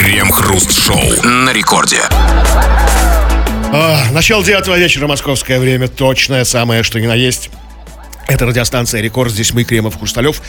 Крем-хруст-шоу на рекорде. А, начало девятого вечера, московское время. Точное самое, что ни на есть. Это радиостанция «Рекорд». Здесь мы, Кремов, Хрусталев.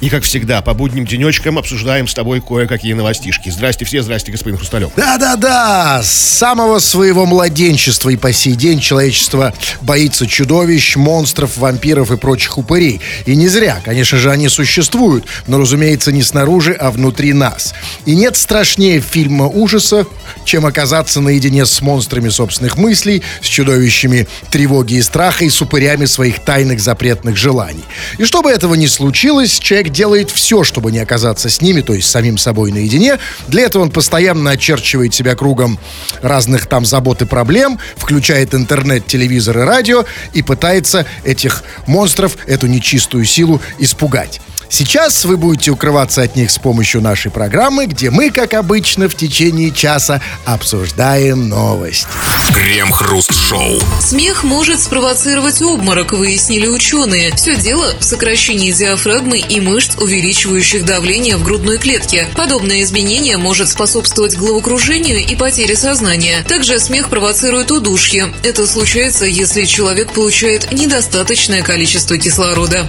И, как всегда, по будним денечкам обсуждаем с тобой кое-какие новостишки. Здрасте все, здрасте, господин Хрусталев. Да-да-да, с самого своего младенчества и по сей день человечество боится чудовищ, монстров, вампиров и прочих упырей. И не зря, конечно же, они существуют, но, разумеется, не снаружи, а внутри нас. И нет страшнее фильма ужаса, чем оказаться наедине с монстрами собственных мыслей, с чудовищами тревоги и страха и с упырями своих тайных запретных желаний. И чтобы этого не случилось, человек делает все, чтобы не оказаться с ними, то есть самим собой наедине. Для этого он постоянно очерчивает себя кругом разных там забот и проблем, включает интернет, телевизор и радио и пытается этих монстров, эту нечистую силу испугать. Сейчас вы будете укрываться от них с помощью нашей программы, где мы, как обычно, в течение часа обсуждаем новости. Крем-хруст-шоу. Смех может спровоцировать обморок, выяснили ученые. Все дело в сокращении диафрагмы и мышц, увеличивающих давление в грудной клетке. Подобное изменение может способствовать головокружению и потере сознания. Также смех провоцирует удушье. Это случается, если человек получает недостаточное количество кислорода.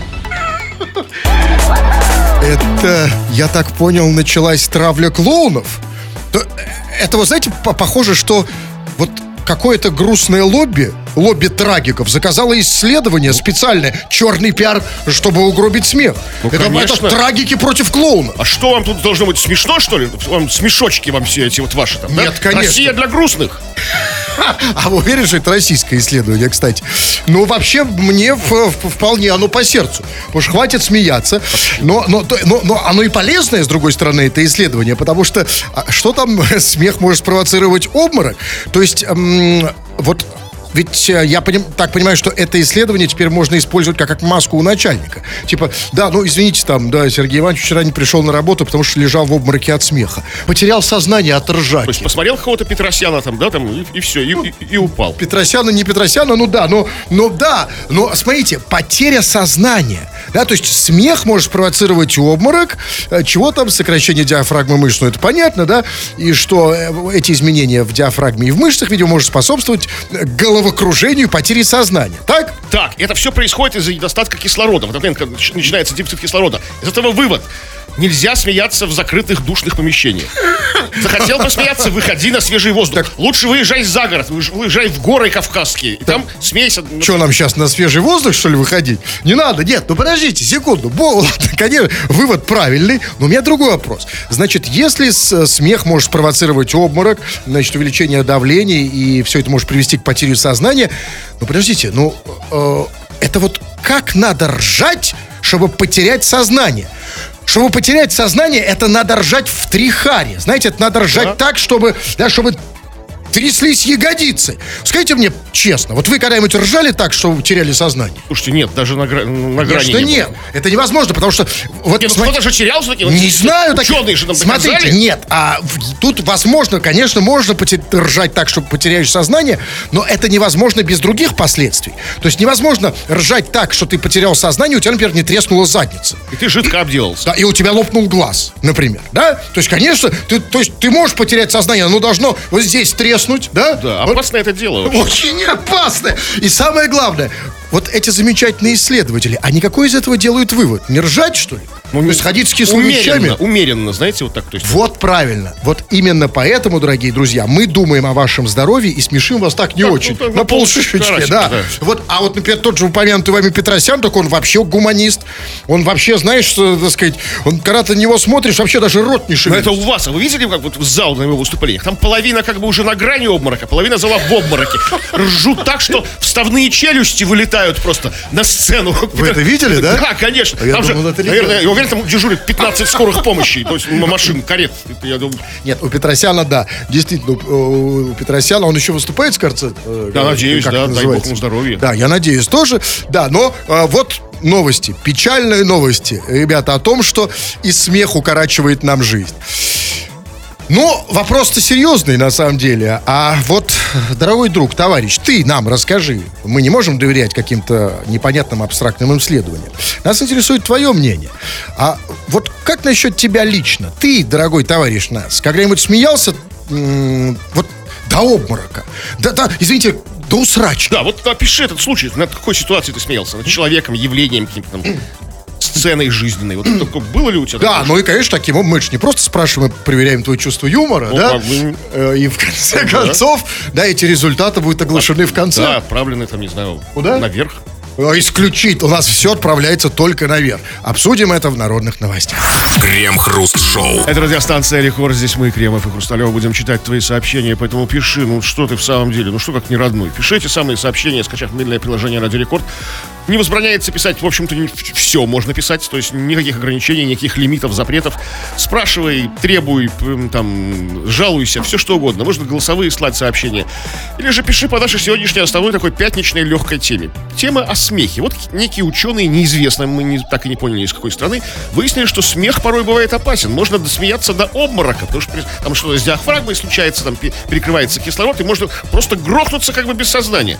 Это, я так понял, началась травля клоунов. То- Это, вот знаете, по- похоже, что вот какое-то грустное лобби, лобби трагиков, заказало исследование специальное, черный пиар, чтобы угробить смех. Ну, это, конечно. это трагики против клоуна. А что вам тут должно быть смешно, что ли? Вам смешочки вам все эти вот ваши там, да? Нет, конечно. Россия для грустных. А вы уверены, что это российское исследование, кстати? Ну, вообще, мне вполне оно по сердцу. Потому что хватит смеяться. Но, но, но, но оно и полезное, с другой стороны, это исследование. Потому что а что там смех может спровоцировать обморок? То есть, м, вот... Ведь э, я поним- так понимаю, что это исследование теперь можно использовать как, как маску у начальника. Типа, да, ну извините, там, да, Сергей Иванович вчера не пришел на работу, потому что лежал в обмороке от смеха. Потерял сознание от ржаки. То есть посмотрел какого-то Петросяна там, да, там, и, и все, и, и- и упал. Петросяна, не Петросяна, ну да, но, но да, но смотрите, потеря сознания, да, то есть смех может спровоцировать обморок, э, чего там, сокращение диафрагмы мышц, ну это понятно, да, и что э, эти изменения в диафрагме и в мышцах, видимо, может способствовать э, головокружению, потере сознания, так? Так, это все происходит из-за недостатка кислорода. Вот, нач- начинается дефицит кислорода. Из этого вывод. Нельзя смеяться в закрытых душных помещениях. Захотел посмеяться, выходи на свежий воздух. Лучше выезжай за город, выезж- выезжай в горы Кавказские. И там смейся. Что нам сейчас на свежий воздух, что ли, выходить? Не надо, нет, ну подождите, секунду. Бо, ладно, конечно, вывод правильный, но у меня другой вопрос. Значит, если смех может спровоцировать обморок, значит, увеличение давления, и все это может привести к потере сознания, ну подождите, ну, э, это вот как надо ржать, чтобы потерять сознание? Чтобы потерять сознание, это надо ржать в три харе. Знаете, это надо ржать Да. так, чтобы, да, чтобы тряслись ягодицы. Скажите мне честно, вот вы когда-нибудь ржали так, что вы теряли сознание? Слушайте, нет, даже на, гра- на грани Конечно, не было. нет. Это невозможно, потому что... Вот, Нет, ну смотрите, кто-то же терял все-таки. не знаю, так... Ученые же нам Смотрите, доказали. нет, а тут возможно, конечно, можно поте- ржать так, чтобы потеряешь сознание, но это невозможно без других последствий. То есть невозможно ржать так, что ты потерял сознание, у тебя, например, не треснула задница. И ты жидко обделался. Да, и у тебя лопнул глаз, например, да? То есть, конечно, ты, то есть, ты можешь потерять сознание, оно должно вот здесь треснуть, да? Да, Вот- опасно это дело. вообще. Очень опасно. И самое главное, вот эти замечательные исследователи, они какой из этого делают вывод? Не ржать, что ли? Ну, то есть ходить с кислыми умеренно, вещами? умеренно, знаете, вот так. То есть, Вот правильно. Вот именно поэтому, дорогие друзья, мы думаем о вашем здоровье и смешим вас так не Так, очень. ну, так, на полшишечки, да. да. Вот, а вот, например, тот же упомянутый вами Петросян, так он вообще гуманист. Он вообще, знаешь, что, так сказать, он, когда ты на него смотришь, вообще даже рот не Но шевелит. это у вас. А вы видели, как вот в зал на его выступлениях? Там половина как бы уже на грани обморока, половина зала в обмороке. Ржут так, что вставные челюсти вылетают просто на сцену. Вы это видели, да? Да, конечно. А я Там же, думал, это наверное, я уверен, там дежурит 15 скорых помощи, то есть машин, карет. Я думаю, Нет, у Петросяна, да. Действительно, у, Петросяна он еще выступает, кажется? э, Да, надеюсь, да, дай бог ему здоровья. Да, я надеюсь тоже. Да, но э, вот новости, печальные новости, ребята, о том, что и смех укорачивает нам жизнь. Ну, вопрос-то серьезный, на самом деле. А вот, дорогой друг, товарищ, ты нам расскажи. Мы не можем доверять каким-то непонятным абстрактным исследованиям. Нас интересует твое мнение. А вот как насчет тебя лично? Ты, дорогой товарищ нас, когда-нибудь смеялся вот до обморока? Да, да, извините, до усрачки. Да, вот опиши этот случай. Над какой ситуацией ты смеялся? Над человеком, явлением каким-то сценой жизненной. Вот такое было ли у тебя? Да, ну и, конечно, таким образом мы же не просто спрашиваем, мы проверяем твое чувство юмора, Ну, да? как бы, Э, И в конце да. концов, да, эти результаты будут оглашены в конце. Да, отправлены там, не знаю, Куда? наверх. Э, Исключить. У нас все отправляется только наверх. Обсудим это в народных новостях. Крем-хруст-шоу. Это радиостанция Рекорд. Здесь мы, Кремов и Хрусталев, будем читать твои сообщения, поэтому пиши. Ну, что ты в самом деле? Ну, что как не родной? Пишите самые сообщения, скачав мобильное приложение Радио Рекорд. Не возбраняется писать, в общем-то, все можно писать, то есть никаких ограничений, никаких лимитов, запретов. Спрашивай, требуй, там, жалуйся, все что угодно. Можно голосовые слать сообщения. Или же пиши по нашей сегодняшней основной такой пятничной легкой теме. Тема о смехе. Вот некие ученые, неизвестно, мы не, так и не поняли, из какой страны, выяснили, что смех порой бывает опасен. Можно досмеяться до обморока, потому что там что-то с диафрагмой случается, там пе- перекрывается кислород, и можно просто грохнуться как бы без сознания.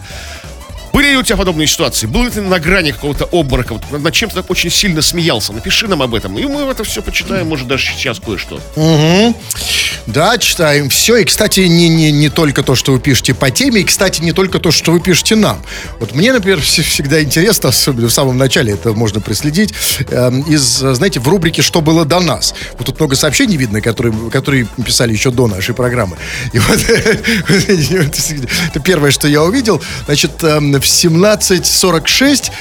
Были ли у тебя подобные ситуации? Был ли ты на грани какого-то обморока? Вот над- над чем ты так очень сильно смеялся? Напиши нам об этом. И мы это все почитаем, может, даже сейчас кое-что. Да, читаем все. И, кстати, не, не, не только то, что вы пишете по теме, и, кстати, не только то, что вы пишете нам. Вот мне, например, вс- всегда интересно, особенно в самом начале это можно проследить, эм, из, знаете, в рубрике «Что было до нас». Вот тут много сообщений видно, которые, которые писали еще до нашей программы. И вот это первое, что я увидел. Значит, эм, в 17.46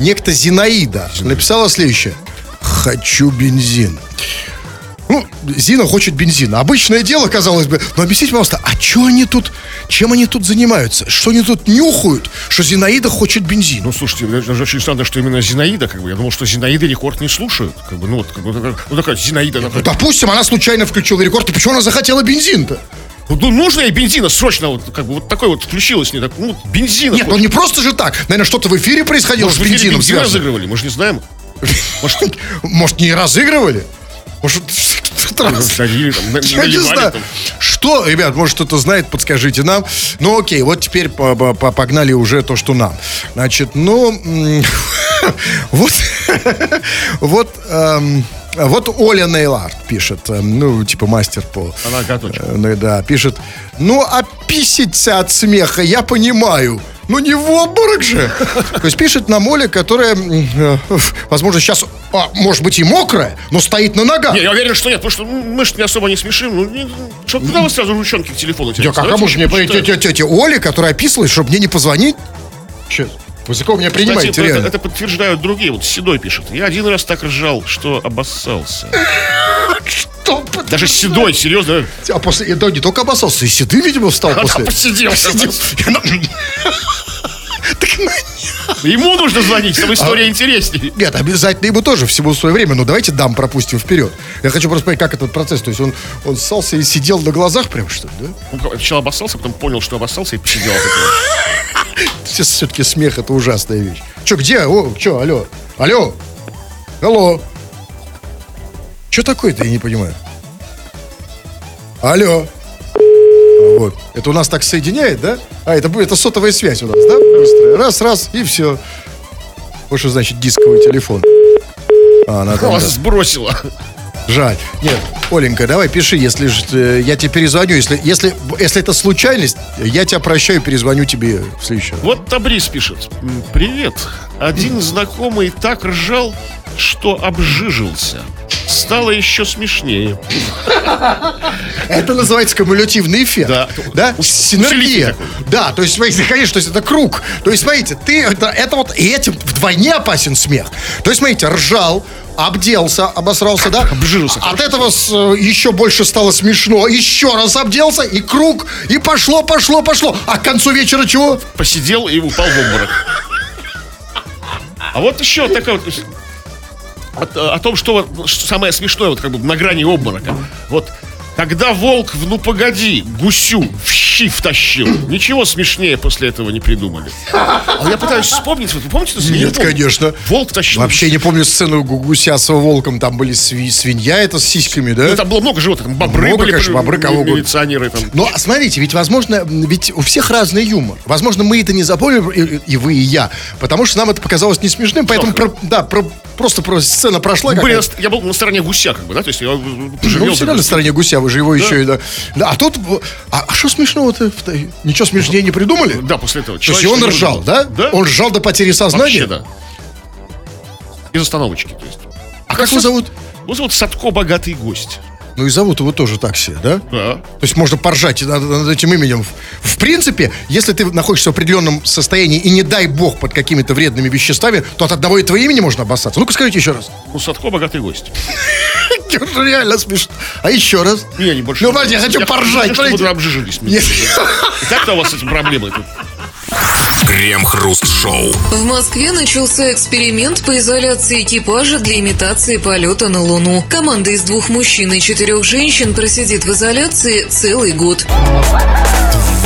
некто Зинаида написала следующее. «Хочу бензин». Ну, Зина хочет бензина. Обычное дело, казалось бы. Но объясните, пожалуйста, а что они тут, чем они тут занимаются? Что они тут нюхают, что Зинаида хочет бензин? Ну, слушайте, даже очень странно, что именно Зинаида, как бы, я думал, что Зинаида рекорд не слушают. Как бы, ну, вот, как бы, ну, такая Зинаида, такая, Допустим, она случайно включила рекорд, и почему она захотела бензин-то? ну, нужно ей бензина срочно, вот, как бы, вот такой вот включилось не так, ну, бензина. Нет, ну не просто же так. Наверное, что-то в эфире происходило Может, с бензином бензин связано. разыгрывали, мы же не знаем. Может, Может, не разыгрывали? Может, в этот раз? ходили, там, Я не знаю. там. Что, ребят, может, кто-то знает, подскажите нам. Ну, окей, вот теперь по- по- по- погнали уже то, что нам. Значит, ну, вот, вот, эм, вот Оля Нейлард пишет, эм, ну, типа мастер по... Она готовит. э, Ну, да, пишет, ну, а писиться от смеха я понимаю, ну не в обморок же. То есть пишет нам Оля, которая, э, возможно, сейчас, а, может быть, и мокрая, но стоит на ногах. Не, я уверен, что нет, потому что мы же не особо не смешим. Ну, не- что, куда вы сразу ручонки к телефону Я тянете? как, а может мне тетя, тетя Оля, которая описывалась, чтобы мне не позвонить? Че, вы за кого меня принимаете, Кстати, это, реально? это подтверждают другие. Вот Седой пишет. Я один раз так ржал, что обоссался. Что? Даже Седой, серьезно. А после, да, не только обоссался, и седы, видимо, встал А после. там посидел. Посидел. На- Так, Ему нужно звонить, чтобы история интереснее. Нет, обязательно ему тоже всему свое время, но давайте дам пропустим вперед. Я хочу просто понять, как этот процесс. То есть он, он ссался и сидел на глазах прям, что ли, да? Он Сначала обоссался, потом понял, что обоссался и посидел. Все-таки смех это ужасная вещь. Че, где? О, че, алло? Алло? Алло? Че такое-то, я не понимаю. Алло? Вот. Это у нас так соединяет, да? А, это будет это сотовая связь у нас, да? Быстрая. Раз, раз, и все. Вот что значит дисковый телефон. А, она там, да. сбросило. Жаль. Нет, Оленька, давай пиши, если ж, э, я тебе перезвоню. Если, если, если это случайность, я тебя прощаю и перезвоню тебе в следующий раз. Вот Табрис пишет. «М, Привет. Один знакомый так ржал, что обжижился. Стало еще смешнее. Это называется кумулятивный эффект. Да. Да? Синергия. Да, то есть, смотрите, конечно, то есть это круг. То есть, смотрите, ты, это, это вот, и этим вдвойне опасен смех. То есть, смотрите, ржал, обделся, обосрался, да? Обжирился. От этого с, э, еще больше стало смешно. Еще раз обделся, и круг, и пошло, пошло, пошло. А к концу вечера чего? Посидел и упал в обморок. А вот еще такая вот... вот, э, о том, что, что самое смешное, вот как бы на грани обморока. Вот, когда волк в «Ну погоди» гусю в щи втащил. Ничего смешнее после этого не придумали. А я пытаюсь вспомнить, вот вы помните? Не Нет, помню. конечно. Волк тащил. Вообще не помню сцену гу- гуся с волком. Там были сви- свинья это с сиськами, да? Ну, там было много животных. Там бобры Много, были, конечно, бобры, кого милиционеры там. Но смотрите, ведь возможно, ведь у всех разный юмор. Возможно, мы это не запомнили, и, и вы, и я, потому что нам это показалось не смешным, поэтому про- да, про- просто про сцена прошла. Были я был на стороне гуся, как бы, да, то есть я э, Ну, пожалел. всегда на стороне гуся, вы же его еще и... Да. Да, а тут... А, а что смешного-то? Ничего смешнее не придумали? Да, после этого. То есть он ржал, да? Да. Он ржал до потери сознания? Вообще, да. Из остановочки, то есть. А как его зовут? Вот зовут Садко богатый гость. Ну и зовут его тоже так себе, да? Да. То есть можно поржать над, над этим именем. В, принципе, если ты находишься в определенном состоянии и не дай бог под какими-то вредными веществами, то от одного этого имени можно обоссаться. Ну-ка скажите еще раз. Ну, Садко богатый гость. Реально смешно. А еще раз. Не, не больше. Ну, я хочу поржать, Я, обжились. Нет. И так-то у вас с этим проблемы. тут. Крем-хруст-шоу. В Москве начался эксперимент по изоляции экипажа для имитации полета на Луну. Команда из двух мужчин и четырех женщин просидит в изоляции целый год.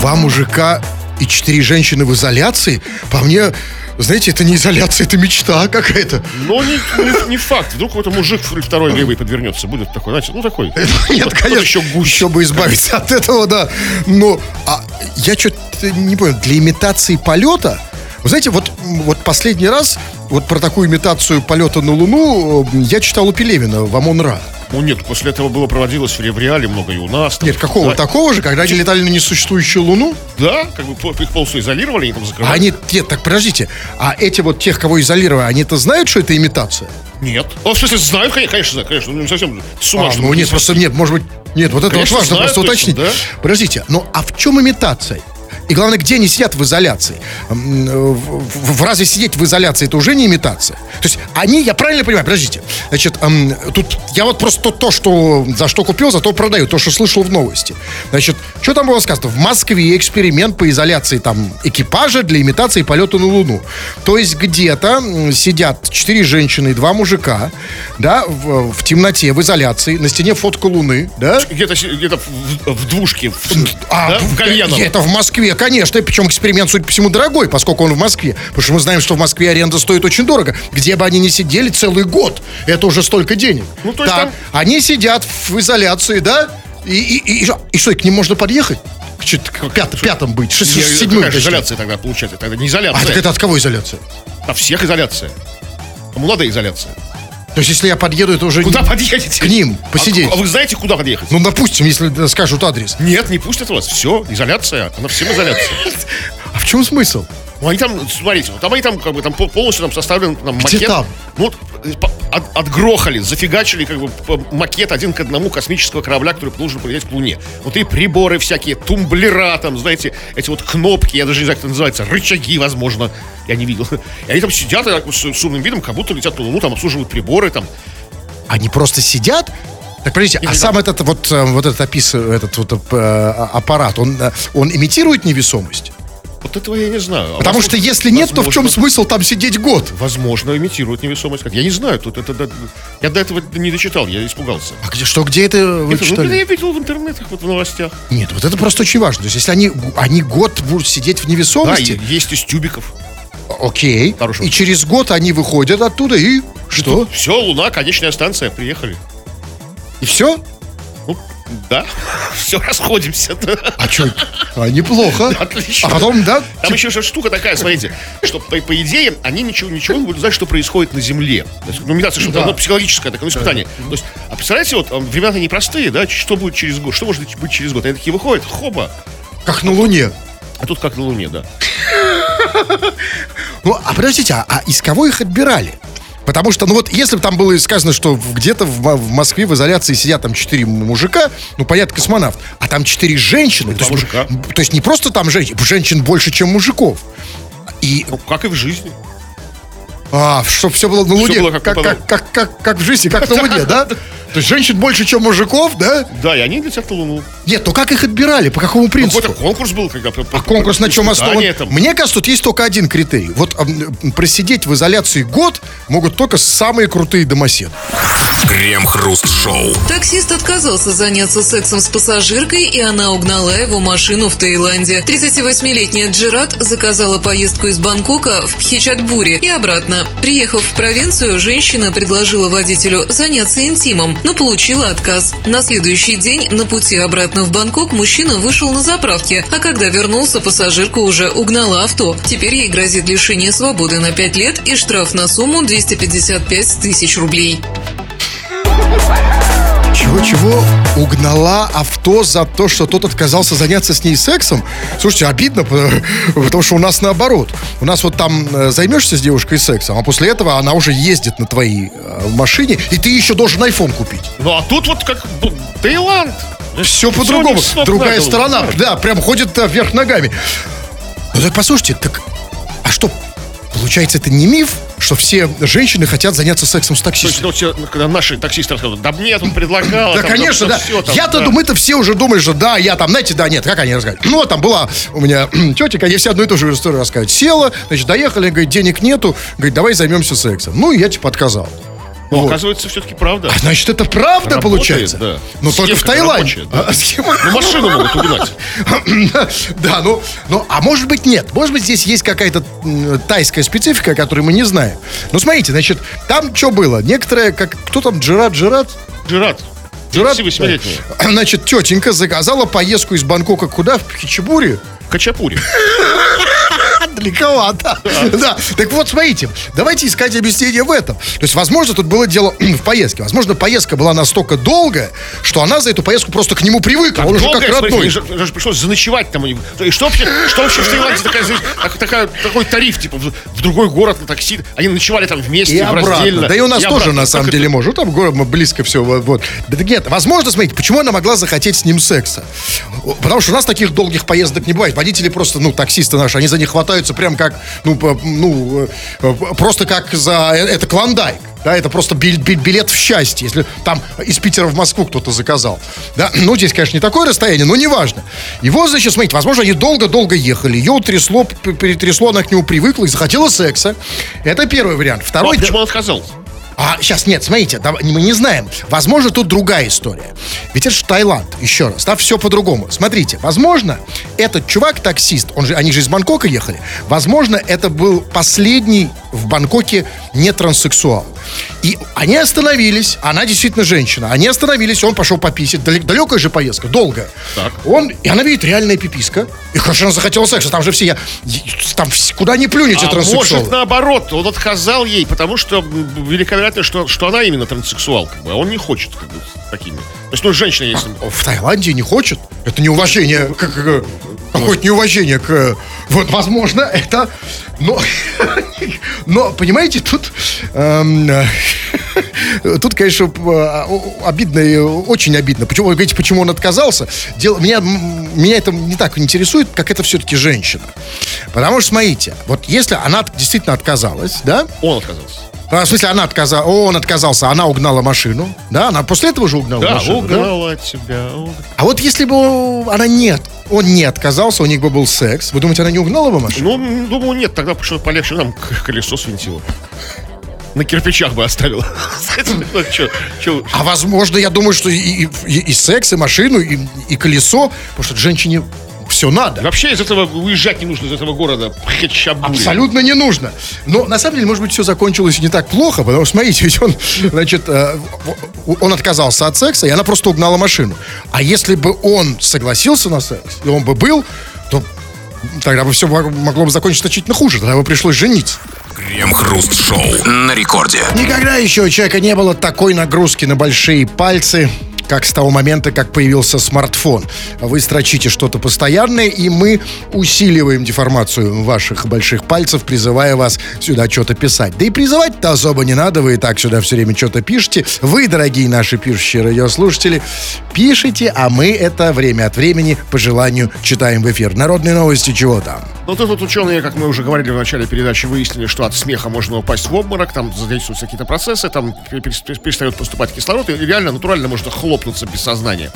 Два мужика и четыре женщины в изоляции? По мне, знаете, это не изоляция, это мечта какая-то. Но не, не- не факт. Вдруг какой-то мужик второй левый подвернется. Будет такой, знаете, ну такой. Нет, Тот- тот конечно, еще еще, гуще. бы избавиться от этого, да. Но а, я что-то не понял, для имитации полета, вы знаете, вот, вот последний раз вот про такую имитацию полета на Луну э, я читал у Пелевина в Амон-Ра. Ну нет, после этого было проводилось в ре- в реале много и у нас. там. Нет, какого да, такого же, когда они летали на несуществующую Луну? Да, как бы их полностью изолировали, они там А закрывали. они, нет, так подождите, а эти вот тех, кого изолировали, они-то знают, что это имитация? Нет. О, в смысле, знаю, конечно, конечно, знаю, конечно. Ну, не совсем с ума, А, ну не нет, просто нет, может быть, нет, вот это Конечно, вот важно знаю просто точно, уточнить. да. Подождите, ну а в чем имитация? И главное, где они сидят в изоляции? В, в- в- разве сидеть в изоляции это уже не имитация? То есть они, я правильно понимаю, подождите, значит, эм, тут я вот просто то, то, что за что купил, за то продаю, то, что слышал в новости. Значит, что там было сказано? В Москве эксперимент по изоляции там экипажа для имитации полета на Луну. То есть где-то сидят четыре женщины и два мужика, да, в, в темноте, в изоляции, на стене фотка Луны, да? Где-то где-то в, в двушке, в, А, да, в Кальяново. Это в Москве, конечно. Причем эксперимент, судя по всему, дорогой, поскольку он в Москве. Потому что мы знаем, что в Москве аренда стоит очень дорого. Где бы они ни сидели целый год, это уже столько денег. Ну, то есть так, там- они сидят в изоляции, да? И, и, и, и что, и к ним можно подъехать? К пят- пятым быть, шест- Не, седьмым. какая изоляция тогда получается? Тогда не А изоляция. так это от кого изоляция? А всех изоляция. Надо изоляция? То есть, если я подъеду, это уже Куда не- подъедете? к ним посидеть. А, а вы знаете, куда подъехать? Ну, допустим, если скажут адрес. Нет, не пустят вас. Все, изоляция. Она всем изоляция. А в чем смысл? Ну, они там, смотрите, там они там, как бы, там пол- полностью там составлен там, Где макет. там? Ну, от- отгрохали, зафигачили, как бы, макет один к одному космического корабля, который должен полететь к Луне. Вот и приборы всякие, тумблера там, знаете, эти вот кнопки, я даже не знаю, как это называется, рычаги, возможно, я не видел. И они там сидят и так вот с, с умным видом, как будто летят на Луну, там обслуживают приборы, там. Они просто сидят? Так, подождите, а сам этот вот, э, вот этот опис, этот вот э, аппарат, он, он имитирует невесомость? Вот этого я не знаю. А Потому что возможно- если нет, то в чем возможно- смысл там сидеть год? Возможно, имитирует невесомость. Как- Я не знаю, тут это, да, я до этого не дочитал, я испугался. А где, что, где это вы Это, ну, я видел в интернетах, вот в новостях. Нет, вот это просто очень важно. То есть, если они, они год будут сидеть в Да, невесомости, и есть из тюбиков. окей, Хорошо. и через год они выходят оттуда и что? Все, Луна, конечная станция, приехали. И все? Ну, да, все, расходимся. А что? А, неплохо. Отлично. А потом, да? Там еще штука такая, смотрите, что по, по идее они ничего, ничего не будут знать, что происходит на Земле. То есть, ну, имитация, что Да. оно психологическое такое испытание. То есть, а представляете, вот а, времена непростые, да, что будет через год, что может быть через год? Они такие выходят, хоба, Как на Луне. а тут как на Луне, да. Ну, а подождите, а, а из кого их отбирали? Потому что, ну вот, если бы там было сказано, что где-то в, в Москве в изоляции сидят там четыре мужика, ну, понятно, космонавт, а там четыре женщины. То есть, мужика. то есть не просто там женщин, женщин больше, чем мужиков. И, Ну, как и в жизни. А, чтобы все было на Луне, было как как, как, как, как, как в жизни, как на Луне, да? То есть женщин больше, чем мужиков, да? Да, и они летят на Луну. Нет, ну как их отбирали, по какому Ну, принципу? какой-то конкурс был. Когда, А конкурс на чем основан? Там. Мне кажется, тут есть только один критерий. Вот просидеть в изоляции год могут только самые крутые домоседы. Крем-хруст-шоу. Таксист отказался заняться сексом с пассажиркой, и она угнала его машину в Таиланде. 38-летняя Джират заказала поездку из Бангкока в Пхичатбуре и обратно. Приехав в провинцию, женщина предложила водителю заняться интимом, но получила отказ. На следующий день на пути обратно в Бангкок мужчина вышел на заправке, а когда вернулся, пассажирка уже угнала авто. Теперь ей грозит лишение свободы на 5 лет и штраф на сумму 255 тысяч рублей. Чего-чего угнала авто за то, что тот отказался заняться с ней сексом? Слушайте, обидно, потому- что у нас наоборот. У нас вот там э, займешься с девушкой сексом, а после этого она уже ездит на твоей э, машине, и ты еще должен iPhone купить. Ну а тут вот как Таиланд. Все у по-другому. Другая сторона, да, прям ходит да, вверх ногами. Ну так послушайте, так, а что, получается, это не миф, что все женщины хотят заняться сексом с То есть, таксистом? ну, все, ну, когда наши таксисты рассказывают, да мне тут предлагала. Да, там, конечно, да. там, Я-то да. думаю, это все уже думают, что да, я там, знаете, да, нет, как они рассказывают. Ну, там была у меня тетя, они все одну и ту же историю рассказывают. Села, значит, доехали, говорит, денег нету, говорит, давай займемся сексом. Ну, и я типа отказал. Ну, Вот. оказывается, все-таки правда. А значит, это правда Работает, получается? да. Ну, только в Таиланде. рабочая, да. А, схема- Ну, машину могут угнать. Да, ну, ну, а может быть нет. Может быть здесь есть какая-то тайская специфика, которую мы не знаем. Ну, смотрите, значит, там что было? Некоторые, как, кто там, Джират? Джират. Джират, 38-летний. да. Значит, тетенька заказала поездку из Бангкока куда? В Хичабури? Хачапури. Далековато. Да. Так вот, смотрите, давайте искать объяснение в этом. То есть, возможно, тут было дело в поездке. Возможно, поездка была настолько долгая, что она за эту поездку просто к нему привыкла. Он уже как родной. же, же пришлось заночевать там у них. И что вообще, что вообще в Таиланде такая, так- такая- такой тариф, типа, в, в другой город на такси. Они ночевали там вместе, И обратно. раздельно. Да и у нас И тоже, обратно. на Как самом это? деле, может. Ну, там город близко все. Вот. Да нет, возможно, смотрите, почему она могла захотеть с ним секса? Потому что у нас таких долгих поездок не бывает. Водители просто, ну, таксисты наши, они за них хватаются прям как, ну, ну э, просто как за... э, Это клондайк. Да, это просто бил- бил- билет в счастье, если там из Питера в Москву кто-то заказал. Да, ну, здесь, конечно, не такое расстояние, но неважно. Его, значит, смотрите, возможно, они долго-долго ехали, ее утрясло, перетрясло, она к нему привыкла и захотела секса. Это первый вариант. Второй... а почему он отказался? А сейчас нет, смотрите, да, мы не знаем. Возможно, тут другая история. Ведь это же Таиланд, еще раз, да, все по-другому. Смотрите, возможно, этот чувак, таксист, он же, они же из Бангкока ехали, возможно, это был последний в Бангкоке не транссексуал. И они остановились, она действительно женщина, они остановились, он пошел пописать, Далек- далекая же поездка, долгая. Так. Он, и она видит реальная пиписка, и, она захотела секса, там же все, я, там куда не плюнете А транссексуалы. может, наоборот, он отказал ей, потому что вероятность, что, что она именно транссексуал, как бы, а он не хочет как бы, с такими. То есть, ну, женщина, если... в Таиланде не хочет. Это неуважение, к- к- какое-то неуважение к... Вот, возможно, это... Но, но понимаете, тут... эм, Тут, конечно, э, обидно, и очень обидно. Почему, вы говорите, почему он отказался? Дело, меня, меня это не так интересует, как это все-таки женщина. Потому что, смотрите, вот если она действительно отказалась, да, Он отказался. А, в смысле, она отказала, он отказался, она угнала машину, да, она после этого же угнала Да, машину, да? угнала от тебя. А вот если бы она нет, он не отказался, у них бы был секс, вы думаете, она не угнала бы машину? Ну, думаю, нет, тогда что полегче нам колесо свинтило. На кирпичах бы оставила. Ну, А возможно, я думаю, что и, и- и- и секс, и машину, и, и колесо, потому что женщине все надо. Вообще из этого уезжать не нужно, из этого города. Хачабури. Абсолютно не нужно. Но на самом деле, может быть, все закончилось не так плохо, потому что, смотрите, ведь он, значит, э, он отказался от секса, и она просто угнала машину. А если бы он согласился на секс, и он бы был, то тогда бы все могло бы закончиться значительно хуже. Тогда бы пришлось жениться. Крем-хруст-шоу. На рекорде. Никогда еще у человека не было такой нагрузки на большие пальцы, как с того момента, как появился смартфон. Вы строчите что-то постоянное, и мы усиливаем деформацию ваших больших пальцев, призывая вас сюда что-то писать. Да и призывать-то особо не надо, вы и так сюда все время что-то пишете. Вы, дорогие наши пишущие радиослушатели, пишите, а мы это время от времени по желанию читаем в эфир. Народные новости чего там? Ну, тут вот ученые, как мы уже говорили в начале передачи, выяснили, что от смеха можно упасть в обморок, там задействуются какие-то процессы, там пере- пере- перестает поступать кислород, и реально, натурально можно хлопнуться без сознания.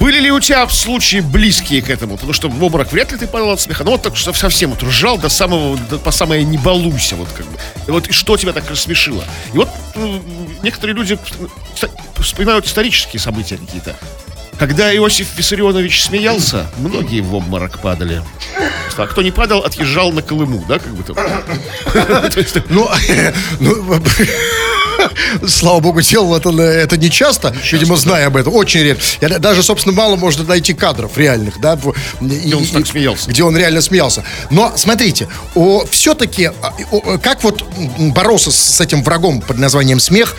Были ли у тебя случаи близкие к этому? Потому что в обморок вряд ли ты падал от смеха. Ну вот так что совсем вот ржал до самого, до, по самое не балуйся. Вот как бы. И вот и что тебя так рассмешило? И вот м, некоторые люди вспоминают исторические события какие-то. Когда Иосиф Виссарионович смеялся, многие в обморок падали. А кто не падал, отъезжал на Колыму, да, как бы там. Ну, ну, слава богу, делал это, это не часто, видимо, зная об этом, очень редко. Я даже, собственно, мало можно найти кадров реальных, да, в- и- он так смеялся. Где он реально смеялся. Но, смотрите, о, все-таки, а, о, как вот боролся с, с этим врагом под названием смех,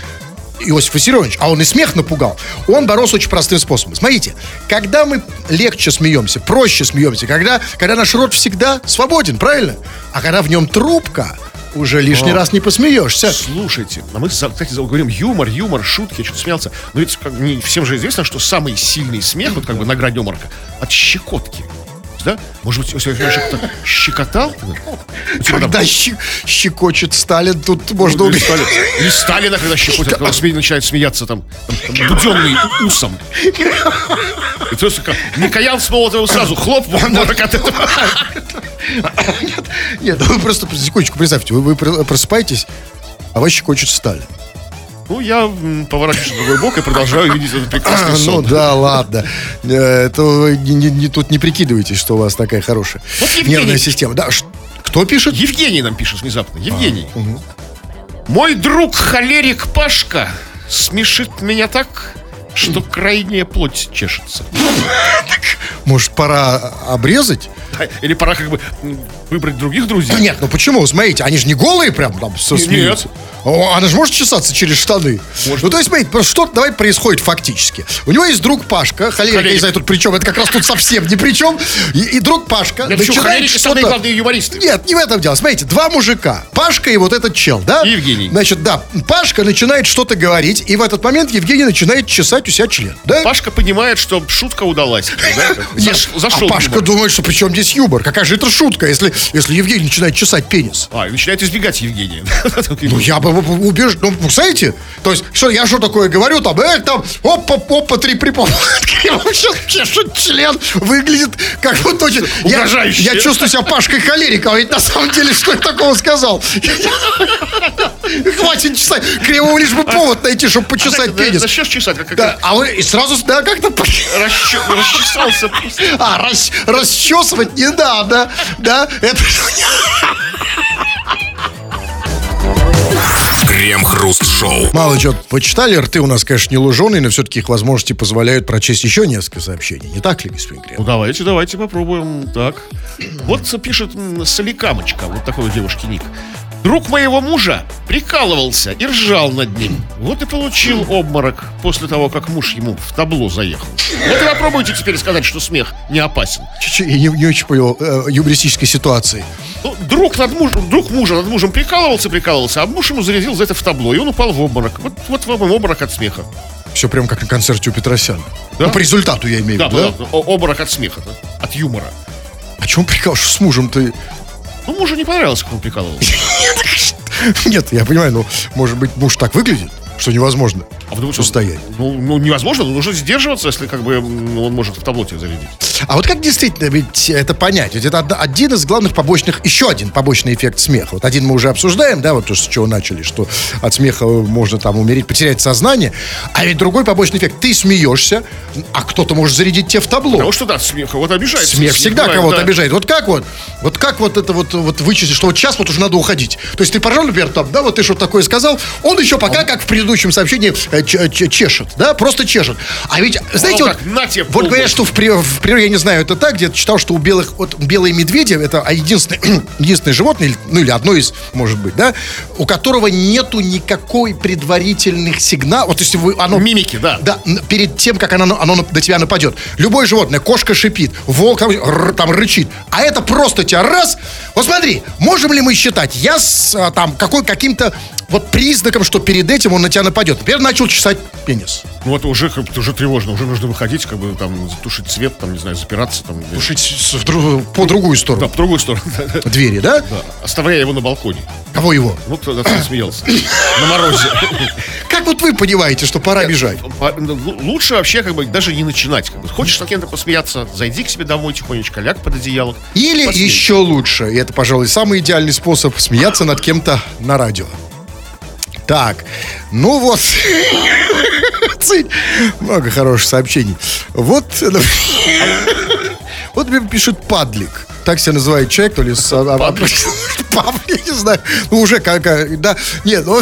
Иосиф Виссарионович, а он и смех напугал, он боролся очень простым способом. Смотрите, когда мы легче смеемся, проще смеемся, когда, когда наш рот всегда свободен, правильно? А когда в нем трубка, уже лишний раз не посмеешься. Слушайте, а мы, кстати, говорим юмор, юмор, шутки, я что-то смеялся. Но ведь как, не, всем же известно, что самый сильный смех, вот как бы на грани обморока, от щекотки. Да? Может быть, если я что-то щекотал? У тебя там- Когда щекочет Сталин, тут можно убить. Сталин, или Сталина, когда щекотят, когда сме- начинает смеяться там, там, там буденный усом. И то как Микоян с Молотовым сразу хлоп в обморок от этого. Нет, вы просто секундочку представьте, вы, вы пр- просыпаетесь, а вас щекочет Сталин. Ну, я поворачиваюсь на другой бок и продолжаю видеть этот прекрасный Ну сон. да, ладно. Это вы не, тут не прикидывайтесь, что у вас такая хорошая Вот Евгений- нервная система. Да, кто пишет? Евгений нам пишет внезапно. Евгений. Мой друг холерик Пашка смешит меня так, что крайняя плоть чешется. Может, пора обрезать? Или пора как бы выбрать других друзей. Нет, ну почему? Смотрите, они же не голые прям там со- Нет. О, Она же может чесаться через штаны. Может. Ну, то есть, смотрите, что давай происходит фактически. У него есть друг Пашка, холерик, я не знаю тут при чем, это как раз тут совсем ни при чем. И, и друг Пашка почему начинает что-то... главные юмористы. Нет, не в этом дело. Смотрите, два мужика. Пашка и вот этот чел, да? И Евгений. Значит, да, Пашка начинает что-то говорить, и в этот момент Евгений начинает чесать у себя член. Да? Пашка понимает, что шутка удалась. да. Нет, Заш- Зашел. а Пашка думает, что при чем здесь юмор? Какая же это шутка, если, если Евгений начинает чесать пенис? А, и начинает избегать Евгения. Ну, я бы убежд... Ну, знаете, то есть, что я что такое говорю, там, э, там, опа, опа, три припомнят. Сейчас чешет член, выглядит как вот очень... Угрожающе. я чувствую себя Пашкой холериком, а ведь на самом деле, что я такого сказал? Хватит чесать. Кривому лишь бы повод найти, чтобы почесать Да, пенис. Начнешь чесать, как Да, а вы сразу, да, как-то... расчесался. А, рас- расчесывать не надо, да? Это... Крем-хруст-шоу. Мало чего почитали, рты у нас, конечно, не луженые, но все-таки их возможности позволяют прочесть еще несколько сообщений. Не так ли, господин Крем? Ну, давайте, давайте попробуем. Так. Вот пишет Соликамочка, вот такой у девушки ник. Друг моего мужа прикалывался и ржал над ним. Вот и получил обморок после того, как муж ему в табло заехал. Вот и попробуйте теперь сказать, что смех не опасен. Чуть-чуть, я не, не очень понял э, юмористической ситуации. Ну, друг, над мужем, друг мужа над мужем прикалывался, прикалывался, а муж ему зарядил за это в табло, и он упал в обморок. Вот, вот вам и обморок от смеха. Все прям как на концерте у Петросяна. Да? Ну, по результату я имею в Да, виду, да? да, о- обморок от смеха, да, от юмора. А чем прикал, что с мужем ты... Ну, мужу не понравилось, как он прикалывался. Нет, я понимаю, ну, может быть, муж так выглядит, что невозможно А потому что, устоять. ну, ну, невозможно, ну, нужно сдерживаться, если как бы он может в табло тебя зарядить. А вот как действительно ведь это понять? Ведь это од- один из главных побочных, еще один побочный эффект смеха. Вот один мы уже обсуждаем, да, вот то, с чего начали, что от смеха можно там умереть, потерять сознание. А ведь другой побочный эффект. Ты смеешься, а кто-то может зарядить тебя в табло. Потому что, да, смех кого-то обижает. Смех всегда бывает, кого-то да. обижает. Вот как вот? Вот как вот это вот, вот вычислить, что вот сейчас вот уже надо уходить? То есть ты поржал, например, там, да, вот ты что-то такое сказал, он еще пока, как в предыдущем сообщении, э, ч- чешет, да, просто чешет. А ведь, знаете, Ну вот, на тебе вот говорят, что в, при- в природе, я не знаю, это так, где-то читал, что у белых, вот белые медведи, это единственное, единственное животное, ну или одно из, может быть, да, у которого нету никакой предварительных сигналов, вот если вы, оно... Мимики, да. Да, перед тем, как оно, оно на тебя нападет. Любое животное, кошка шипит, волк там, р- там рычит, а это просто тебя раз. Вот смотри, можем ли мы считать, я с а, там какой, каким-то вот признаком, что перед этим он на тебя нападет. Например, начал чесать пенис. Ну, это уже, уже тревожно. Уже нужно выходить, как бы, там, затушить свет, там, не знаю, запираться, там. Тушить с- в дру- по другую Да, сторону по другую сторону. двери, да? Да, оставляя его на балконе. Кого его? Вот тогда ты смеялся. На морозе. Как вот вы понимаете, что пора бежать? Ну, Лучше вообще как бы даже не начинать. Как бы. Хочешь с кем-то посмеяться, зайди к себе домой тихонечко, ляг под одеяло. Или Посмей. еще лучше, и это, пожалуй, самый идеальный способ смеяться над кем-то на радио. Так, ну вот, много хороших сообщений. Вот, вот мне пишет Падлик. Так себя называет человек, то ли а, а, Павлик, я не знаю. Ну, уже как, да. Нет, ну...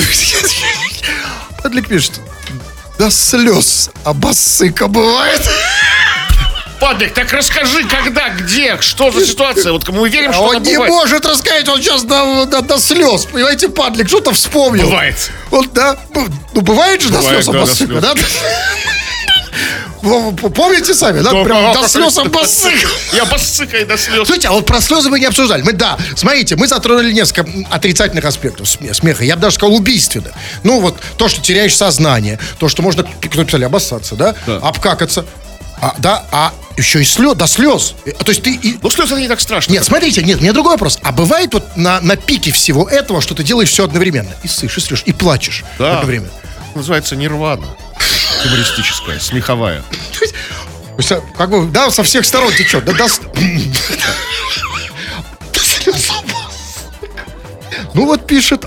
Падлик пишет. До слез обоссыка бывает. Падлик, так расскажи, когда, где, что за ситуация? Вот мы верим, А что он не бывает. может рассказать, он сейчас до, до- до слез. Понимаете, падлик, что-то вспомнил. Бывает. Вот, да. Ну, бывает же Бывает, до слез да, обоссыка, да? Помните сами, да? Да, Прям до слез это? обоссыка. Я басыкаю до слез. Слушайте, а вот про слезы мы не обсуждали. Мы, да, смотрите, мы затронули несколько отрицательных аспектов сме- смеха. Я бы даже сказал убийственных. Ну, вот то, что теряешь сознание, то, что можно, вы писали, обоссаться, да? Обкакаться. А, да, а еще и слез, до слез. Э, То есть ты и, Ну, слезы не так страшно. нет, смотрите, нет, у меня другой вопрос. А бывает вот на, на пике всего этого, что ты делаешь все одновременно? И ссышь, и срешь, и плачешь Да. одновременно. Называется нирвана. Юмористическая, смеховая. То есть, а, как бы, да, со всех сторон течет. Да, да. Ну вот пишет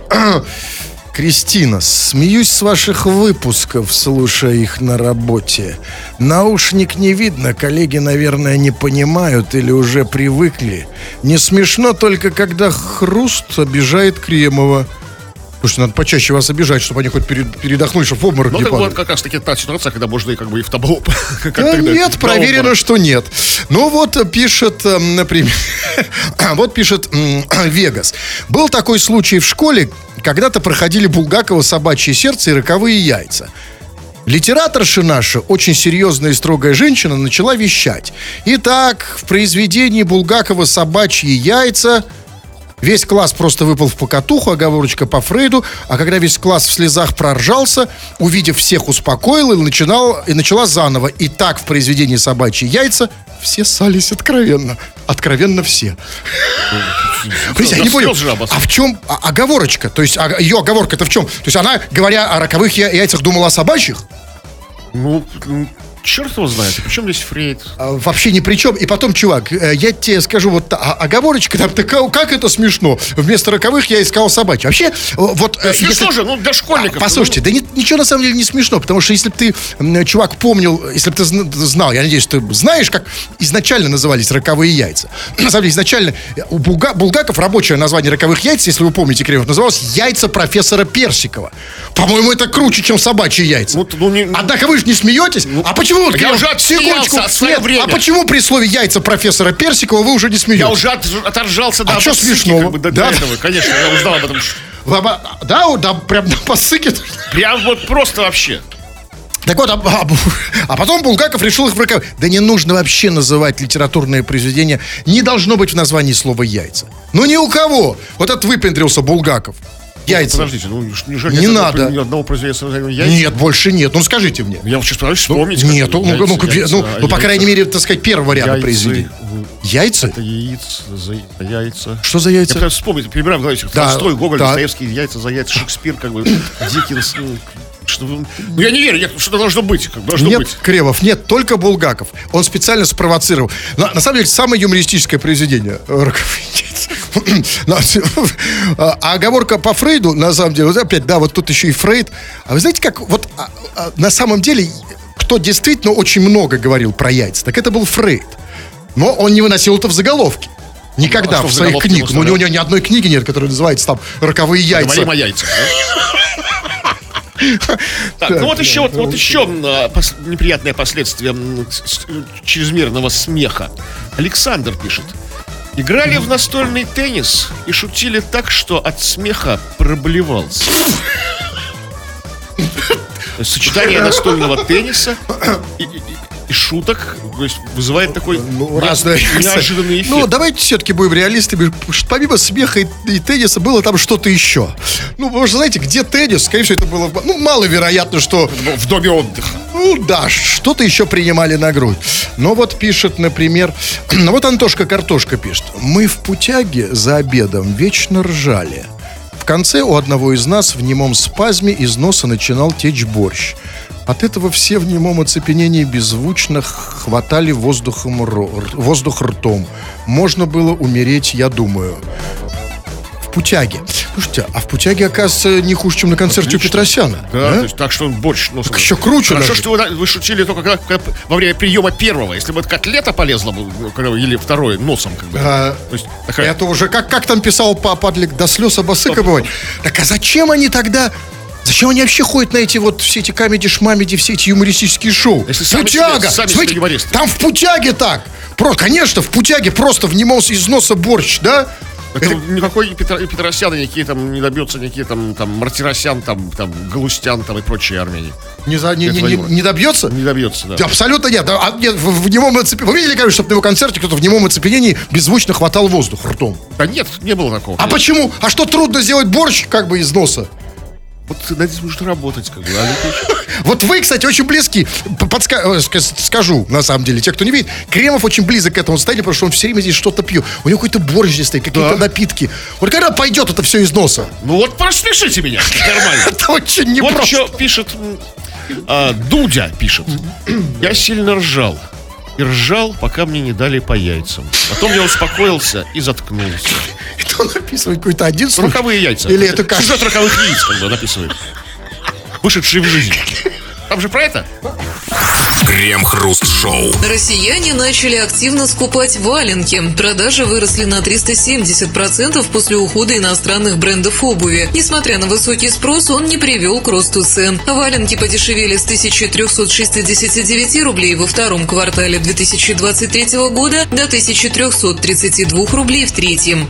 Кристина, смеюсь с ваших выпусков, слушая их на работе. Наушник не видно, коллеги, наверное, не понимают или уже привыкли. Не смешно только, когда хруст обижает Кремова. Слушайте, надо почаще вас обижать, чтобы они хоть перед- передохнули, чтобы в обморок Ну, не падали. вот как раз таки та ситуация, когда можно и как бы и в табло. Да нет, проверено, что нет. Ну вот э, пишет, э, например, вот пишет Вегас. Был такой случай в школе, когда-то проходили Булгакова «Собачье сердце» и «Роковые яйца». Литераторша наша, очень серьезная и строгая женщина, начала вещать. Итак, в произведении Булгакова «Собачьи яйца» Весь класс просто выпал в покатуху, оговорочка по Фрейду, а когда весь класс в слезах проржался, увидев всех, успокоил и, начинал, и начала заново. И так в произведении «Собачьи яйца» все сались откровенно. Откровенно все. Я не понял, а в чем а- оговорочка? То есть а- ее оговорка-то в чем? То есть она, говоря о роковых яйцах, думала о собачьих? Ну, ну, черт его знает. Причем здесь Фрейд? А, Вообще ни при чем. И потом, чувак, э, я тебе скажу, вот а- оговорочка, там, такая, как это смешно. Вместо роковых я искал собачьи. Вообще, э, вот... э, Смешно если- же, ну, для школьников. А, Послушайте, да ни- ничего на самом деле не смешно, потому что если бы ты, чувак, помнил, если бы ты зн- знал, я надеюсь, ты знаешь, как изначально назывались роковые яйца. На самом деле, изначально у Булга- Булгаков рабочее название роковых яиц, если вы помните, Кремов, называлось яйца профессора Персикова. По-моему, это круче, чем собачьи яйца. Ну, т- ну, не- Однако вы же не смеетесь. а почему? Вот, я уже отсмеялся от своего Нет, время. А почему при слове яйца профессора Персикова вы уже не смеетесь? Я уже от- оторжался до А обоссыки, смешного? как бы, до, Да. до этого. Конечно, я узнал об этом. Вы оба- Да, да, прям на посыке. Прям вот просто вообще. Так вот, а, а- а потом Булгаков решил их враковать. Да не нужно вообще называть литературное произведение. Не должно быть в названии слова «яйца». Ну ни у кого. Вот этот выпендрился Булгаков. Яйца. Подождите, ну неужели Не надо. ни одного названием яйца? Нет, больше нет. Ну скажите мне. Я сейчас пытаюсь вспомнить. как Нет, ну, ну, яйца, ну, яйца, ну, а ну, по яйца. крайней мере, так сказать, первого ряда Яйцы, произведений. ну, Яйца? Это яиц за яйца. Что за Я яйца? пытаюсь вспомнить, перебираю в голове. Да, Толстой, Гоголь, да. Достоевский, яйца за яйца, Шекспир, как бы, Диккенс. Что Ну, я не верю, нет, что-то должно быть. как Должно Нет, быть. Кремов, нет, только Булгаков. Он специально спровоцировал. На, на самом деле, самое юмористическое произведение. э, А а оговорка по Фрейду, на самом деле, вот опять, да, вот тут еще и Фрейд. А вы знаете, как вот а, а, на самом деле, кто действительно очень много говорил про яйца, так это был Фрейд. Но он не выносил это в заголовке. Никогда А что в своих книгах. Ну, у него ни одной книги нет, которая называется там «Роковые яйца». Говорим о яйцах. да? Так, ну вот еще, вот, еще а, неприятное последствие чрезмерного смеха. Александр пишет. Играли в настольный теннис и шутили так, что от смеха проблевался. Сочетание настольного тенниса и, и- и- шуток, то есть вызывает такой Ну, разные. неожиданный эффект. Ну, давайте все-таки будем реалистами. Помимо смеха и, и тенниса было там что-то еще. Ну, вы же знаете, где теннис? Скорее всего, это было... Ну, маловероятно, что... в доме отдыха. Ну, да, что-то еще принимали на грудь. Но вот пишет, например... Ну, вот Антошка Картошка пишет. Мы в путяге за обедом вечно ржали. В конце у одного из нас в немом спазме из носа начинал течь борщ. От этого все в немом оцепенении беззвучно хватали воздухом воздух ртом. Можно было умереть, я думаю. В путяге. Слушайте, а в путяге, оказывается, не хуже, чем на концерте у Отлично. Петросяна. Да, А? то есть так что он борщ носом. еще круче Хорошо, даже. что вы, вы шутили только когда, когда во время приема первого. Если бы котлета полезла бы, ну, когда вы ели второй носом, как бы. А, То есть такая- Это уже, как, как там писал па- Падлик, до слез обосыка бывает. Так а зачем они тогда... Зачем они вообще ходят на эти вот все эти камеди шмамеди, все эти юмористические шоу? Если сами Путяга! себе- сами Смотрите, там в путяге так! Про, конечно, в путяге просто в немом из носа борщ, да? Так там никакой Петр, Петросян никакие там не добьется, никакие там, там Мартиросян, там, там Галустян, там и прочие армяне. Не, за- не, Это не- не- добьется? Не добьется, да. Да, Абсолютно нет. А, нет, в, в немом оцепенении. Вы видели, конечно, чтобы на его концерте кто-то в немом оцепенении беззвучно хватал воздух ртом? Да нет, не было такого. А почему? А что трудно сделать борщ как бы из носа? Вот над этим нужно работать, как бы. а Вот вы, кстати, очень близки. Подска- э, ска- скажу, на самом деле, те, кто не видит, Кремов очень близок к этому состоянию, потому что он все время здесь что-то пьет. У него какой-то борщ здесь стоит, какие-то Да. напитки. Вот когда пойдет это все из носа? Ну вот рассмешите меня, нормально. Это очень Вот непросто. что пишет м, а, Дудя пишет. Я сильно ржал. И ржал, пока мне не дали по яйцам. Потом я успокоился и заткнулся. Это он описывает какой-то один случай. Роковые яйца. Или это как? Сюжет роковых яиц, бы написывает. Вышедший в жизнь. Там же про это? Крем-хруст-шоу. Россияне начали активно скупать валенки. Продажи выросли на 370% после ухода иностранных брендов обуви. Несмотря на высокий спрос, он не привел к росту цен. Валенки подешевели с 1369 рублей во втором квартале 2023 года до 1332 рублей в третьем.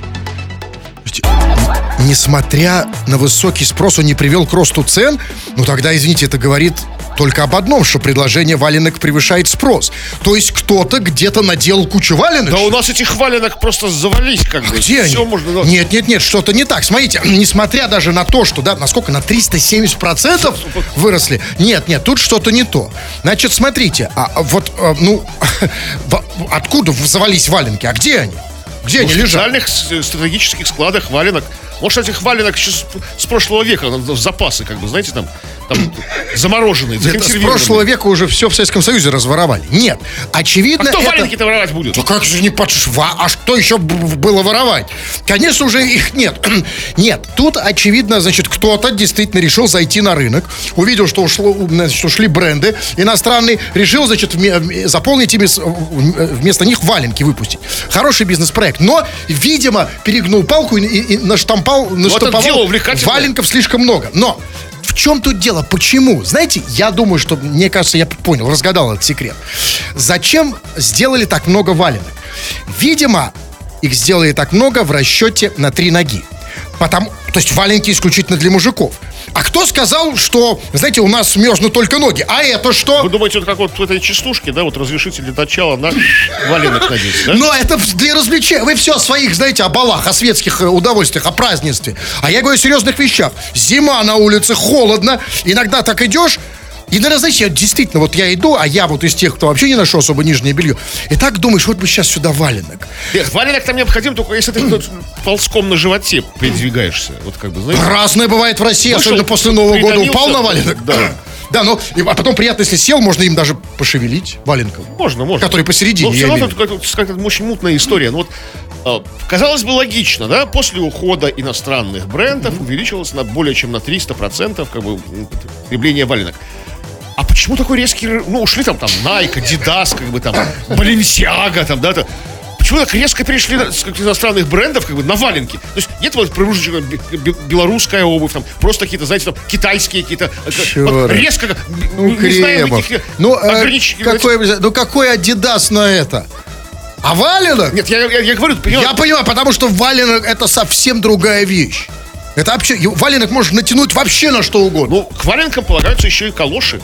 Несмотря на высокий спрос, он не привел к росту цен, ну тогда, извините, это говорит только об одном, что предложение валенок превышает спрос. То есть кто-то где-то наделал кучу валенок. Да у нас этих валенок просто завались, как бы. Где Все они? можно... ну, Нет, нет, нет, что-то не так. Смотрите, несмотря даже на то, что, да, насколько, на 370% выросли. Нет, нет, тут что-то не то. Значит, смотрите, а а вот, а, ну, в- откуда завались валенки? А где они? Где они в лежат? специальных с- стратегических складах валенок. Может, этих валенок еще с, с прошлого века, ну, запасы, как бы, знаете, там, там замороженные, Это с прошлого века уже все в Советском Союзе разворовали. Нет, А очевидно, кто это... валенки-то воровать будет? Да как же не подш... Ва- А что еще было воровать? Конечно, уже их нет. нет, тут, очевидно, значит, кто-то действительно решил зайти на рынок, увидел, что, ушло, значит, ушли бренды иностранные, решил, значит, заполнить ими, вместо них валенки выпустить. Хороший бизнес-проект. Но, видимо, перегнул палку и, и- и наштампал, наштамповал дело увлекательное. валенков слишком много. Но в чем тут дело? Почему? Знаете, я думаю, что, мне кажется, я понял, разгадал этот секрет. Зачем сделали так много валенок? Видимо, их сделали так много в расчете на три ноги. Потому, то есть валенки исключительно для мужиков. А кто сказал, что, знаете, у нас мерзнут только ноги? А это что? Вы думаете, вот как вот в этой частушке, да, вот разрешите для начала на валенок надеть, да? Но это для развлечения. Вы все о своих, знаете, о балах, о светских э, удовольствиях, о празднестве. А я говорю о серьезных вещах. Зима на улице, холодно. Иногда так идешь, и, наверное, знаете, я действительно, вот я иду, а я вот из тех, кто вообще не нашел особо нижнее белье, и так думаешь, вот бы сейчас сюда валенок. Нет, валенок там необходим только если ты ползком на животе передвигаешься. Вот как бы, знаете. Разное бывает в России, Вышел, особенно после Нового года. Упал на валенок? да. Да, ну, и- а потом приятно, если сел, можно им даже пошевелить валенком. Можно, можно. Который посередине, Но все равно это какая-то очень мутная история. Ну вот, э, казалось бы, логично, да? После ухода иностранных брендов увеличилось на более чем на 300% как бы, потребление валенок. Почему такой резкий... Ну, ушли там, там, Nike, Adidas, как бы там, Balenciaga, там, да, то Почему так резко перешли с каких-то иностранных брендов как бы, на валенки? То есть нет вот промежуточного бе- бе- белорусская обувь, там, просто какие-то, знаете, там, китайские какие-то... э, вот резко, Ну, не, не знаю Кремов. никаких Ну, э, ограничений. какой, ну, какой Адидас на это? А валенок? Нет, я, я, я говорю, ты понимаешь, Я понимаю, потому что валенок это совсем другая вещь. Это вообще, валенок можно натянуть вообще на что угодно. Ну, к валенкам полагаются еще и калоши.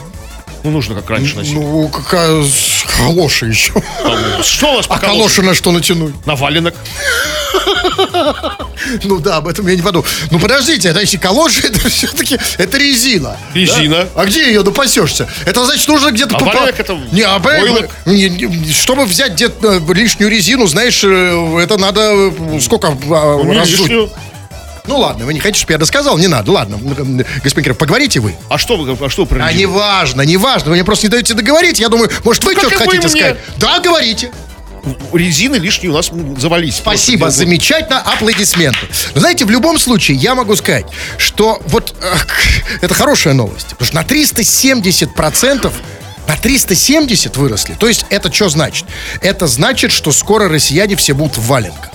Ну, нужно как раньше носить. Ну, какая калоши еще. А, Что у вас по А калоши на что натянуть? На валенок. Ну да, об этом я не подумал. Ну подождите, это если калоши, это все-таки это резина. Резина. Да? А где ее допасешься? Это значит нужно где-то А попа- валенок это Не, а войлок. не, не, чтобы взять где-то лишнюю резину, знаешь, э, это надо э, сколько а, раздуть? лишнюю. Ну ладно, вы не хотите, чтобы я досказал? Не надо, ладно. Господин Кирилл, поговорите вы. А что вы, а что вы про А не важно, не важно. Вы мне просто не даете договорить. Я думаю, может, вы Ну, что-то хотите мне. сказать? Да, говорите. Резины лишние у нас завались. Спасибо, замечательно, аплодисменты. Но знаете, в любом случае, я могу сказать, что вот э, это хорошая новость. Потому что на 370% на 370 выросли. То есть это что значит? Это значит, что скоро россияне все будут в валенках.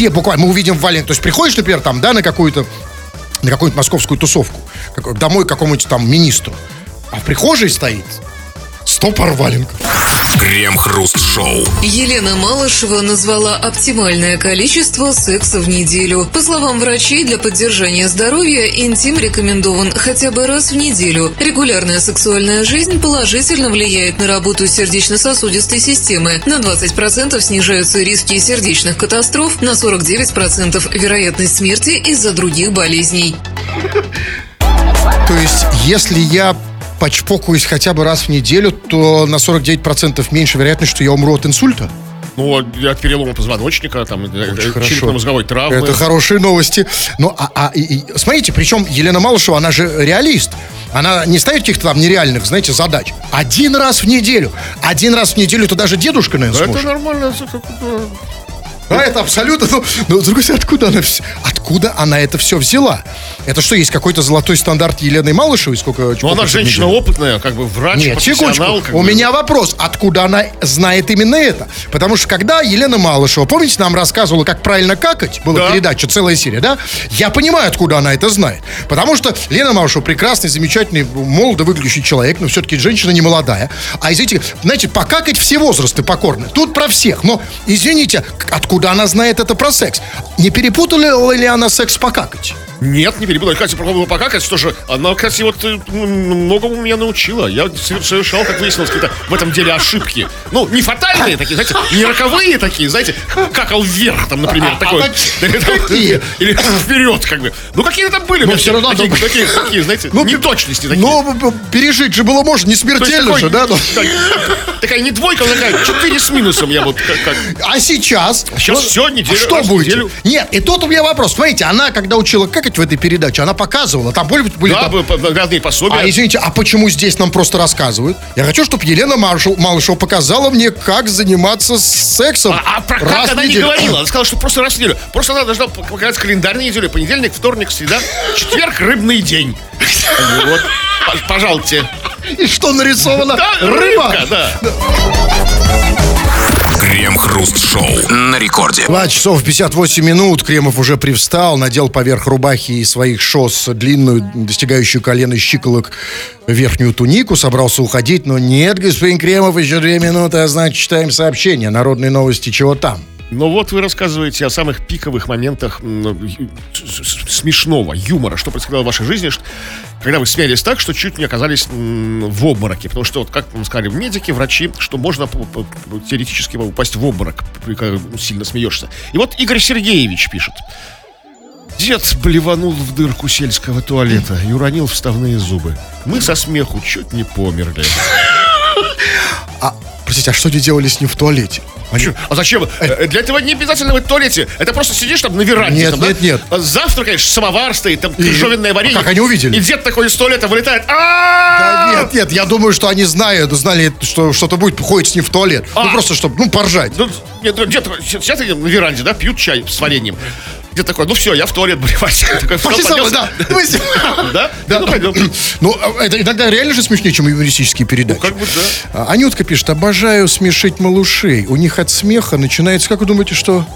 Все буквально, мы увидим в валенках. То есть приходишь, например, там, да, на какую-то на какую-нибудь московскую тусовку, домой к какому-нибудь там министру, а в прихожей стоит 100 пар валенков. Крем-хруст-шоу. Елена Малышева назвала оптимальное количество секса в неделю. По словам врачей, для поддержания здоровья интим рекомендован хотя бы раз в неделю. Регулярная сексуальная жизнь положительно влияет на работу сердечно-сосудистой системы. На 20% снижаются риски сердечных катастроф, на 49% вероятность смерти из-за других болезней. То есть, если я почпокаюсь хотя бы раз в неделю, то на 49% меньше вероятность, что я умру от инсульта. Ну, от перелома позвоночника, там, э, э, черепно-мозговой травмы. Это хорошие новости. Ну, а, а- и- и- смотрите, причем Елена Малышева, она же реалист. Она не ставит каких-то там нереальных, знаете, задач. Один раз в неделю. Один раз в неделю это даже дедушка, наверное, Да сможет. нормально. это да. А это абсолютно. Ну, но, с другой стороны, откуда она, откуда она это все взяла? Это что, есть какой-то золотой стандарт Елены Малышевой? Сколько Ну, она женщина опытная, как бы врач, Нет, секундочку. У бы. меня вопрос, откуда она знает именно это? Потому что когда Елена Малышева, помните, нам рассказывала, как правильно какать? Была Да. передача, целая серия, да? Я понимаю, откуда она это знает. Потому что Лена Малышева прекрасный, замечательный, молодо выглядящий человек, но все-таки женщина не молодая. А извините, знаете, покакать все возрасты покорны. Тут про всех. Но, извините, откуда она знает это про секс? Не перепутала ли она секс покакать? Нет, не перепутай. Катя попробовала покакать, что же, она, кстати, вот э, многому меня научила. Я совер- совершал, как выяснилось, какие-то в этом деле ошибки. Ну, не фатальные такие, знаете, не роковые такие, знаете, какал вверх, там, например, А, такой. а какие? Или вперед, как бы. Ну, какие-то там были. у меня всё равно такие, такие, такие, знаете, Ну, неточности такие. Но б- пережить же было можно, не смертельно же, да? Ну. так- Такая не двойка, но такая четыре с минусом я вот как... как- А сейчас? Сейчас всё, неделю, Что неделю. Нет, и тут у меня вопрос. Смотрите, она, когда учила в этой передаче, она показывала, там были, были Да, там- разные пособия. А извините, а почему здесь нам просто рассказывают? Я хочу, чтобы Елена Маршал, Малышева показала мне, как заниматься сексом. А, а про раз как она не говорила. Она сказала, что просто раз в неделю. Просто она должна показать календарь на неделю. Понедельник, вторник, среда, четверг, рыбный день. Вот. Пожалуйте. И что нарисовано? Да, Рыба. рыбка, да. Крем-хруст-шоу. На рекорде. 2 часов 58 минут. Кремов уже привстал, надел поверх рубахи и своих шос длинную, достигающую колена щиколок, верхнюю тунику. Собрался уходить, но нет, господин Кремов, еще две минуты, а значит, читаем сообщение. Народные новости, чего там? Но вот вы рассказываете о самых пиковых моментах с- смешного юмора, что происходило в вашей жизни, что- когда вы смеялись так, что чуть не оказались в обмороке. Потому что, вот, как вам сказали медики, врачи, что можно теоретически упасть в обморок, когда сильно смеешься. И вот Игорь Сергеевич пишет. Дед блеванул в дырку сельского туалета и уронил вставные зубы. Мы со смеху чуть не померли. А, простите, а что они делали с ним в туалете? Чё? А зачем? Э, Для этого не обязательно быть в туалете. Это просто сидишь там на веранде. Нет, там, да? нет, нет. А Завтракаешь, самовар стоит, там крыжовенное варенье. а как они увидели? И дед такой из туалета вылетает. Да А нет, нет, я думаю, что они знают, знали, что что-то будет, ходит с ним в туалет. Ну, А. просто, чтобы, ну, поржать. Ну, нет, дед сидят на веранде, да, пьют чай с вареньем. Дед такой, ну все, я в туалет блевать. Встал, Пошли со мной, да. Да? Да. Ну, пойдем. Ну, это иногда реально же смешнее, чем юмористические передачи. как бы да. А, Анютка пишет, обожаю смешить малышей. У них от смеха начинается, как вы думаете, что?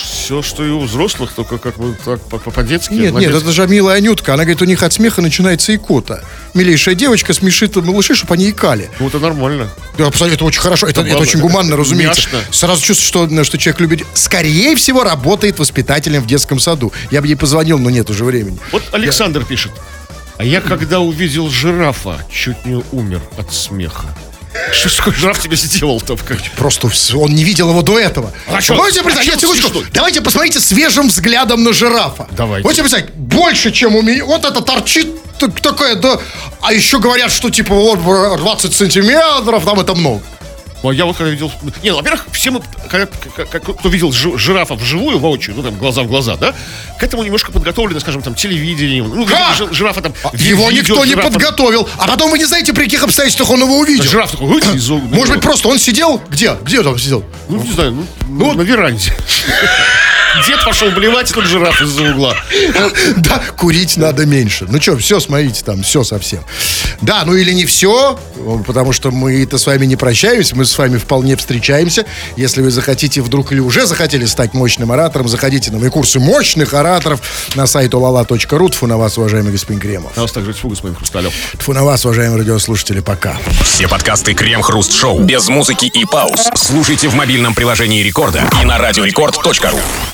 Все, что и у взрослых, только как бы так по- по- по-детски. Нет, нет, это же милая Анютка. Она говорит, у них от смеха начинается икота. Милейшая девочка смешит малышей, чтобы они икали. Ну, это нормально. Да, абсолютно, это очень хорошо, это, это правда, очень это гуманно, разумеется. няшно. Сразу чувствуешь, что, что человек любит. Скорее всего, работает воспитателем в детском саду. Я бы ей позвонил, но нет уже времени. Вот Александр пишет. А я когда увидел жирафа, чуть не умер от смеха. Что жираф тебе сделал-то? Как- Просто он не видел его до этого. А чё? Можете А Нет, секундочку. Давайте посмотрите свежим взглядом на жирафа. Давайте. Можете представить? Больше, чем у меня. Вот это торчит так- такое, да. А еще говорят, что типа вот 20 сантиметров, там это много. Ну, я вот когда видел... Не, ну, во-первых, все мы, когда- как- кто видел жи- жирафа вживую, воочию, ну, там, глаза в глаза, да, к этому немножко подготовлено, скажем, там, телевидением. Ну, Как? жи- жирафа там... А Его видео никто не жирафа. подготовил. А потом вы не знаете, при каких обстоятельствах он его увидел. Жираф такой. Может быть, просто он сидел? Где? Где он сидел? Ну, не знаю, ну, на веранде. Дед пошел блевать, тут жираф из-за угла. Да, курить надо меньше. Ну что, все, смотрите, там все совсем. Да, ну или не все, потому что мы-то с вами не прощаемся, мы с вами вполне встречаемся. Если вы захотите вдруг или уже захотели стать мощным оратором, заходите на мои курсы мощных ораторов на сайт olala.ru. Тфу на вас, уважаемый господин Кремов. А у нас также фуга с моим хрусталем. Тфу на вас, уважаемые радиослушатели, пока. Все подкасты Крем-Хруст-Шоу без музыки и пауз. Слушайте в мобильном приложении Рекорда и на радиорекорд.ру.